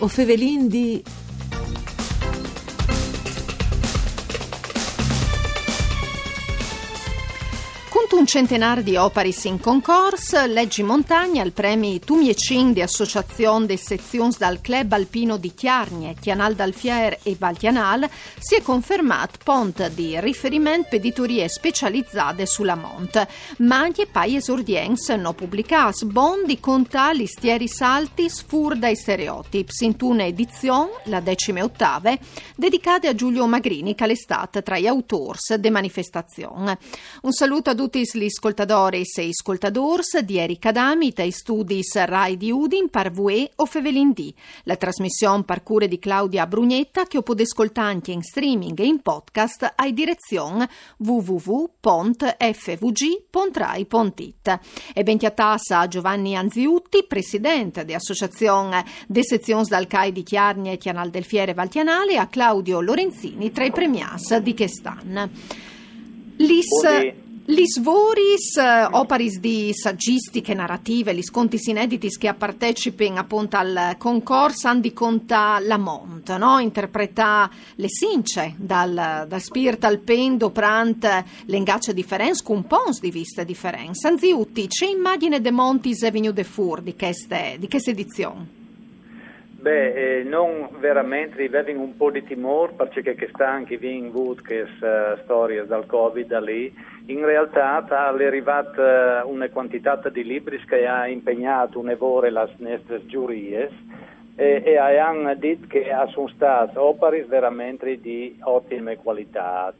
O Fevelin di centenar di operis in concorso, Leggi Montagna, il premi Tumiecin di Associazione de Sections dal Club Alpino di Chiarnie, Tianal d'Alfier e Valtianal, si è confermato pont di riferimento per editorie specializzate sulla Mont. Ma anche pai esordiens no pubblicas bon di listieri salti sfur dai stereotipi, in una edizione, la decime ottave, dedicata a Giulio Magrini, che è stata tra gli autori de manifestazione. Un saluto a tutti gli ascoltadores e ascoltadors di Erika Dami, dai studi Rai di Udin, Parvue o Fevelindì. La trasmissione par cure di Claudia Brugnetta che potete ascoltare anche in streaming e in podcast ai direzione www.fvg.rai.it. E ben a Giovanni Anziutti, presidente dell'Associazione de Sezions dal CAI di Chiarnia e Tianal del Fiere Valtianale, e a Claudio Lorenzini tra i premias di Chestan. Lis... Gli svoris, eh, oparis di saggistiche narrative, gli sconti ineditis che partecipano appunto al concorso hanno di conta la Mont, no? interpreta le since dal, dal spirito al pendo prant l'engaccia differenza con pons di vista differenza. Anziutti, c'è immagine de Montis e Vigno de Fur di questa edizione? Beh, eh, non veramente, avevo un po' di timore perché che sta anche in good che uh, storie dal Covid da lì. In realtà è arrivata una quantità di libri che ha impegnato un'evore le nostre giurie e, e hanno detto che sono stati opere veramente di ottime qualità.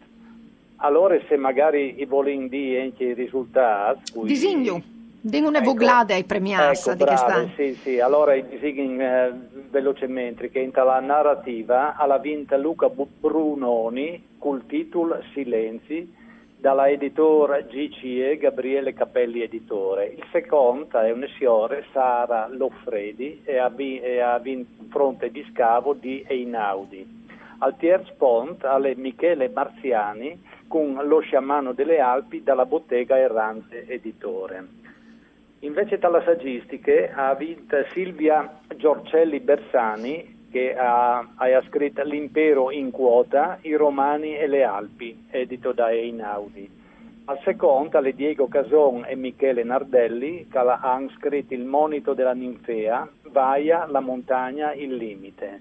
Allora se magari i volin di anche i risultati... Disegno. Den una ecco, voglada ai premias ecco, di quest'anno. Sì, sì, allora disign eh, velocemente che in la narrativa ha vinta Luca Brunoni col titolo Silenzi dalla editora GCE Gabriele Capelli editore. Il secondo è un signore Sara Loffredi e ha, e ha vinto fronte di scavo di Einaudi. Al terzo pont alle Michele Marziani con Lo sciamano delle Alpi dalla bottega Errante editore. Invece dalla saggistiche ha vinto Silvia Giorcelli Bersani che ha, ha, scritto L'impero in quota, i Romani e le Alpi, edito da Einaudi. Al secondo, le Diego Cason e Michele Nardelli, che hanno scritto Il monito della ninfea, Vaia, la montagna, il limite.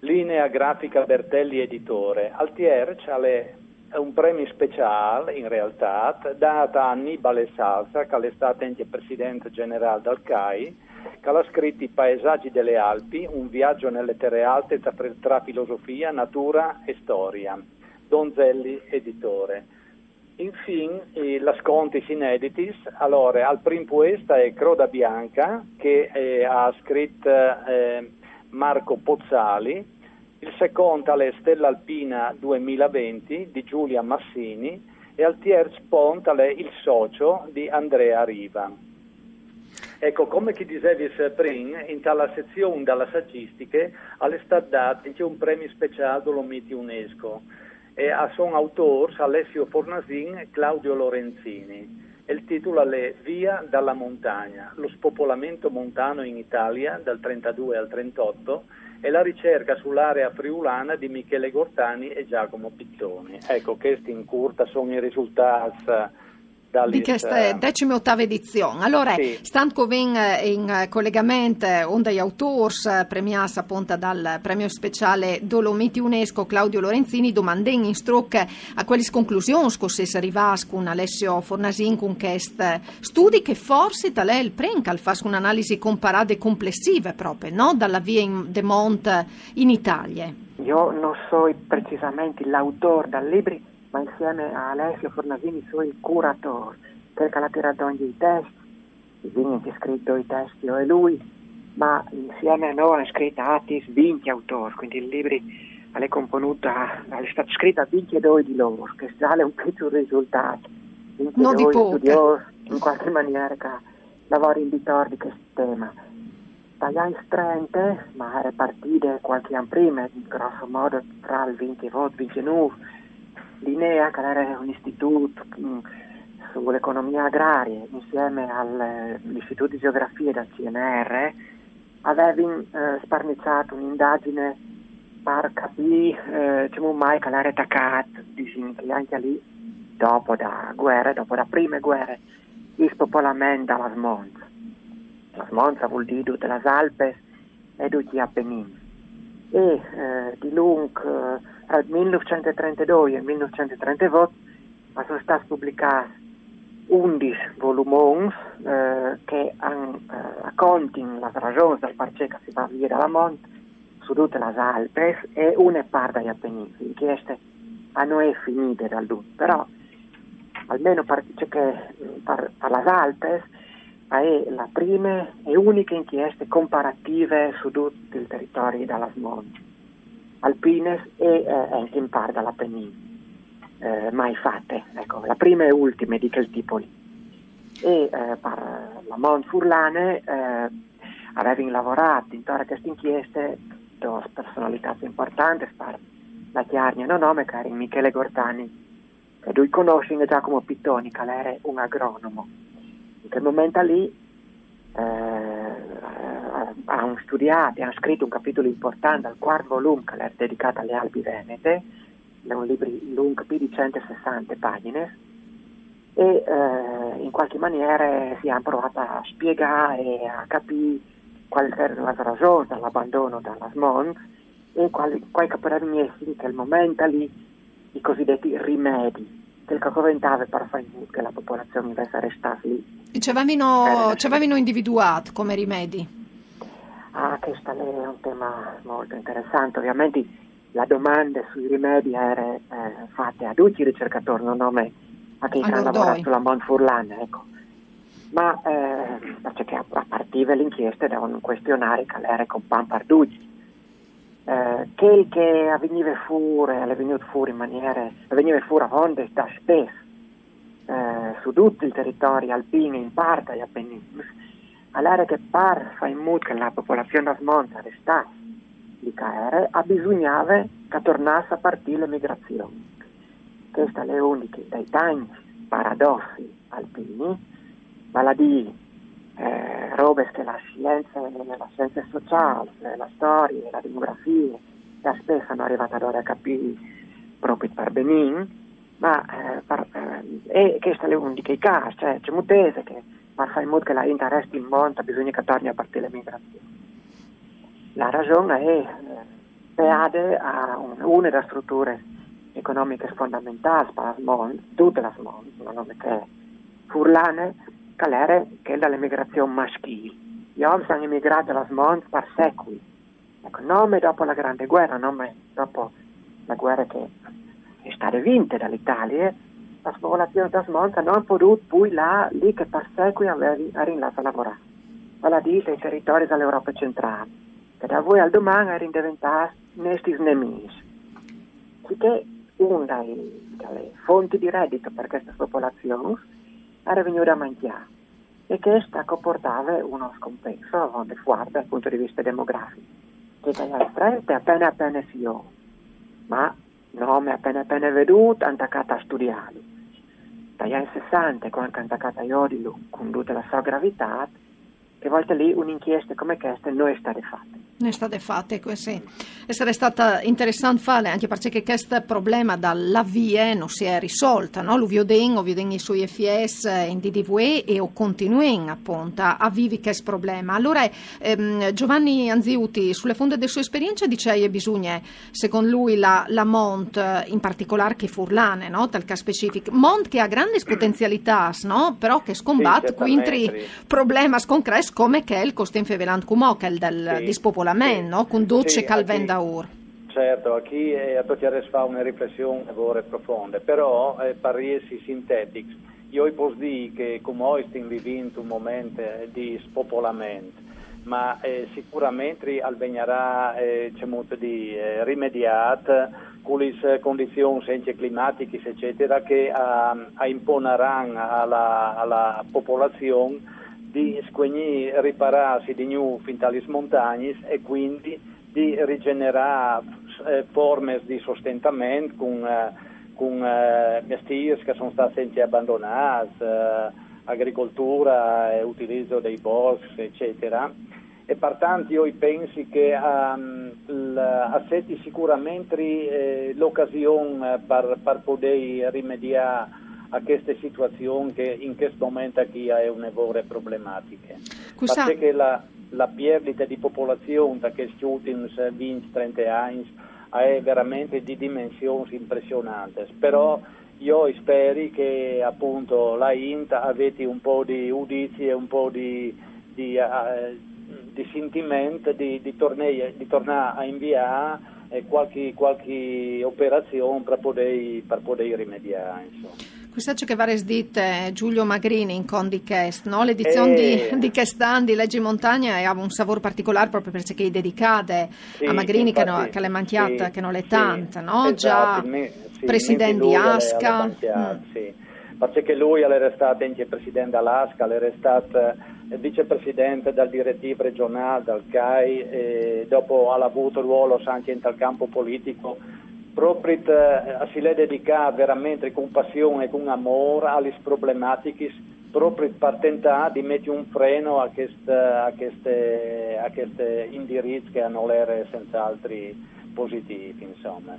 Linea grafica Bertelli editore. Al tierce, alle un premio speciale in realtà dato a Annibale Salsa che è stato anche presidente generale del CAI che ha scritto I paesaggi delle Alpi, un viaggio nelle terre alte tra, tra filosofia, natura e storia. Donzelli editore. Infine, la Scontis ineditis, allora, al primo posto è Croda Bianca, che eh, ha scritto eh, Marco Pozzali, il secondo è Stella Alpina 2020 di Giulia Massini e al terzo ponte è Il socio di Andrea Riva. Ecco, come chi dicevi prima, in tale sezione della saggistiche all'estate data c'è un premio speciale Dolomiti UNESCO e a son autori Alessio Fornasin e Claudio Lorenzini. Il titolo è Via dalla montagna, lo spopolamento montano in Italia dal 32 al 38 e la ricerca sull'area friulana di Michele Gortani e Giacomo Pizzoni. Ecco, questi in curta sono i risultati di questa decima ottava edizione. Allora, sì. stanco in, in collegamento un degli autori premiati appunto dal premio speciale Dolomiti UNESCO Claudio Lorenzini, domandando in stroke a quali conclusioni si arriva con Alessio Fornasin con questi studi che forse tale il Prencal fa un'analisi comparata e complessiva proprio, no? dalla via in de Mont in Italia. Io non so precisamente l'autore del libro ma insieme a Alessio Fornasini sono il curatore, perché ha tirato ogni i testi, quindi ha scritto i testi o è lui, ma insieme a noi ha scritto Atis 20 autori, quindi il libro è componuto, è stato scritto a 22 di loro, che sale un piccolo risultato. Non di poco. studiosi, in qualche maniera, che lavora in vittoria di questo tema. Dagli anni 30, ma era partito qualche anno prima, grosso modo tra il 20 e il 29, L'INEA, che era un istituto mm, sull'economia agraria, insieme all'Istituto di Geografia del CNR, avevano eh, sparniciato un'indagine per capire eh, diciamo mai che l'era attaccata, anche lì, dopo la guerra, dopo le prime guerre, il spopolamento della Smonza. La Smonza vuol dire tutte le Alpes e tutti gli Appennini. E eh, di lungo, il 1932 e il 1938, sono stati pubblicati 11 volumi eh, che raccontano eh, le ragioni del perché si va via dalla monte su tutte le Alpes e una parte degli Appennini. Queste hanno finite dal tutto, però almeno per, cioè che, per, per le Alpes è la prima e unica inchieste comparative su tutto il territorio della Monte, alpines e eh, anche in parte dall'Appennino eh, mai fatte, ecco, la prima e ultima di quel tipo lì. E eh, per la Mont Furlane avevano lavorato in tutte queste inchieste due personalità importanti la chiarnia non nome che Michele Gortani che lui conosce Giacomo Pittoni che era un agronomo in quel momento lì eh, hanno studiato hanno scritto un capitolo importante al quarto volume che era dedicato alle Alpi Venete è un libro lungo più di 160 pagine e eh, in qualche maniera si è provato a spiegare e a capire quali erano le ragioni dell'abbandono della SMON e quali, quali potevano essere in momento lì i cosiddetti rimedi che coventava per fare in modo che la popolazione restasse lì. Ci avevano individuato come rimedi? Questo è un tema molto interessante, ovviamente la domanda sui rimedi era eh, fatta a tutti i ricercatori, non a me, a chi hanno lavorato sulla Mont Furlan, ecco. Ma eh, perché a, a partire l'inchiesta da un questionario che era con Pamparducci. Eh, che che veniva fuori, è venuto fuori in maniera, veniva fuori a onde da spesso eh, su tutto il territorio alpino, in parte agli Appennini, allora che par fa in che la popolazione da smonta restasse di caere, bisognava che tornasse a partire l'emigrazione. Queste sono le uniche dei tanti paradossi alpini, dire eh, robe che la scienza, la scienza sociale, la storia, la demografia, da spesso sono arrivate ad ora a capire proprio per Benin, ma eh, per, eh, e queste sono le uniche casi, cioè c'è mutese che per fare in modo che la gente resti in monta bisogna che torni a partire l'emigrazione. La ragione è creare eh, una delle strutture economiche fondamentali per il tutte le mondo, non è che furlane, che era quella dell'emigrazione maschile. Gli uomini sono emigrati alla mondo per secoli, ecco, non dopo la Grande Guerra, non dopo la guerra che è stata vinta dall'Italia, la popolazione mondo non ha potuto poi là, lì che per secoli aveva a lavorare, vale a i territori dell'Europa centrale che da voi al domani erano diventati nostri nemici. Sicché una delle fonti di reddito per queste popolazioni era venuta a mangiare e questa comportava uno scompenso quando fuori dal punto di vista demografico, che dagli strette appena appena si ho, ma non è appena appena veduto, attaccato a studiare. Dagli anni 60, quando è attaccato a Iodilu, con tutta la sua gravità, che volte lì un'inchiesta come questa non è stata fatta ne state fatte così. E sarebbe stata interessante fare anche perché questo problema dalla via non si è risolto, no? Lo vioden, o vioden i suoi FS in DDVE e o continuano appunto a vivi questo problema. Allora ehm, Giovanni Anziuti, sulle fonde delle sue esperienze dice che bisogna, secondo lui, la, la Mont, in particolare che Furlane, no? Tal caso specifico. Mont che ha grandi potenzialità, no? Però che scombatte sì, quindi problemi concreti come che il costo in fevelant come che è il del sì. dispopolazione Parlament, no? con 12 sì, calvendaur. Certo, qui è a tutti fa una riflessione profonda, però eh, per essere sintetici, io posso dire che come stiamo vivendo un momento di spopolamento, ma eh, sicuramente avverrà eh, di, eh, rimediato con le condizioni climatiche eccetera che eh, imponeranno alla, alla popolazione di squegni ripararsi di nuovo fin tali montagne e quindi di rigenerare eh, forme di sostentamento con, eh, con eh, mestieri che sono stati abbandonati, eh, agricoltura, utilizzo dei boschi, eccetera. e pertanto io penso che um, assetti sicuramente eh, l'occasione per, per poter rimediare queste situazioni che in questo momento qui è una vere problematiche. Cosa... Perché la, la perdita di popolazione da questi ultimi 20-30 anni è veramente di dimensioni impressionanti, però io spero che appunto la INT avete un po' di udizi e un po' di, di, uh, di sentimento di, di, tornare, di tornare a inviare eh, qualche, qualche operazione per poter, per poter rimediare. Insomma. Questa che vares dite Giulio Magrini in Condi Chest, no? l'edizione eh, di, di Chestan di Leggi Montagna ha un sapore particolare proprio perché è dedicata sì, a Magrini infatti, che, no, che l'è manchiata, sì, che non l'è tanta, sì, no? Esatto, Già me, presidente di Asca. Mm. Sì. Perché lui era stato anche presidente dell'Asca, era stato eh, vicepresidente del direttivo regionale, del CAI, e dopo ha avuto ruolo anche nel campo politico proprio eh, si le dedica veramente con passione e con amore alle problematiche proprio per tentare di mettere un freno a questi a a indirizzi che hanno l'ere senz'altro positivi insomma.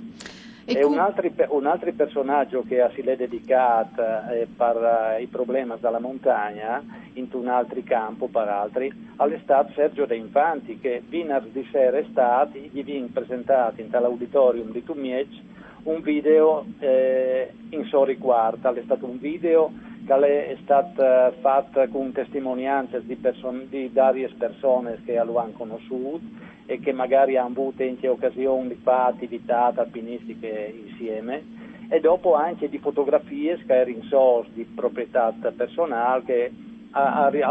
E, e un, altro, un, altro, personaggio che si è dedicato eh, per eh, i problemi della montagna, in un altro campo per altri, è stato Sergio De Infanti, che venerdì sera è stato, gli viene presentato in tall'auditorium di Tumiec un video eh, in suo riguardo, è stato un video che è stato eh, fatto con testimonianze di, person- di varie persone che lo hanno conosciuto e che magari hanno avuto anche occasione di fare attività alpinistiche insieme e dopo anche di fotografie che in di proprietà personale che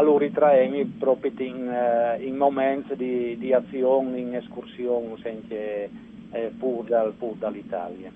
lo ritraemi proprio in, uh, in momenti di, di azione, in escursione sempre eh, pur, dal, pur dall'Italia.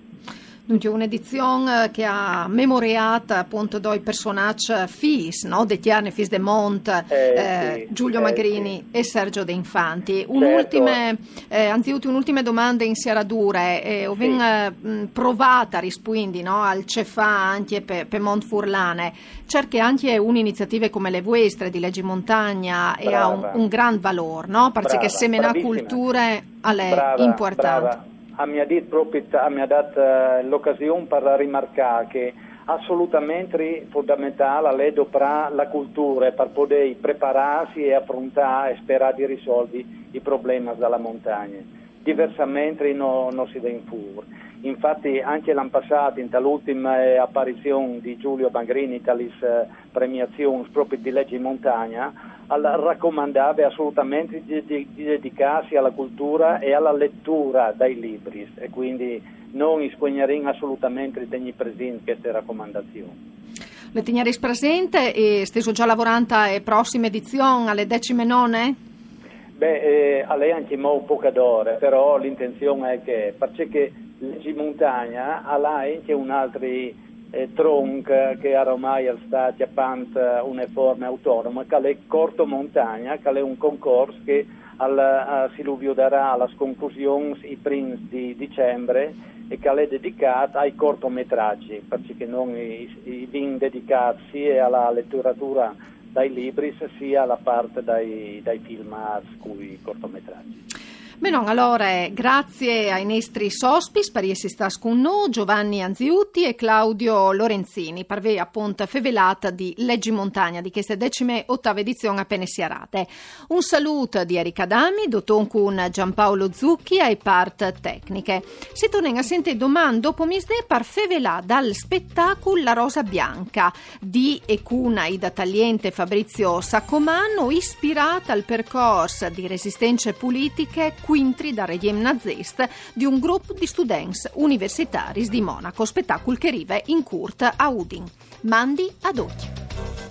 Dunque, un'edizione eh, che ha memoriato appunto due personaggi FIS, no? De Tiane, Fis de Mont, eh, eh, sì, Giulio eh, Magrini sì. e Sergio De Infanti. Certo. Un'ultima, eh, anzitutto un'ultima domanda in Sieradure, eh, ho sì. eh, provata a rispondere no? al CEFA anche per, per Montfurlane, cerca anche un'iniziativa come le vostre di Leggi Montagna e ha un, un gran valore, no? perché brava, semena culture è importante. Brava mi ha, proprio, mi ha dato eh, l'occasione per rimarcare che assolutamente fondamentale è per la cultura per poter prepararsi e affrontare e sperare di risolvere i problemi della montagna. Diversamente non, non si dà in fuori. Infatti anche l'anno passato, in l'ultima eh, apparizione di Giulio Bangrini, in tale eh, premiazione proprio di legge in montagna, raccomandava assolutamente di, di, di, dedicarsi alla cultura e alla lettura dei libri e quindi non ispugneremo assolutamente di tenere presente queste raccomandazioni. Le teniamo presente e stesso già lavorando alle prossime edizioni, alle decime none? Beh, eh, a lei anche mo poca d'ore, però l'intenzione è che, perché Leggi Montagna ha anche un altro eh, tronc che ormai è stato appunto una forma autonoma, che è Corto Montagna, che è un concorso che al, a, si darà alla conclusione i primi di dicembre e che è dedicato ai cortometraggi, perché non i, vin dedicati sia alla letteratura dai libri sia alla parte dai, dai film cui cortometraggi. Bene, allora grazie ai nostri sospis per essere stati con noi, Giovanni Anziuti e Claudio Lorenzini, per aver appunto fevelata di Leggi Montagna di queste decime ottave edizioni appena siarate. Un saluto di Erika Dami, dottor con Giampaolo Zucchi e part tecniche. Si torna a sentire domani dopo misde per fevelà dal spettacolo La Rosa Bianca di e cuna Ida Tagliente Fabrizio Saccomano, ispirata al percorso di resistenze politiche quintri da regime nazista di un gruppo di studenti universitari di Monaco, spettacolo che arriva in Kurt a Udin. Mandi ad occhio.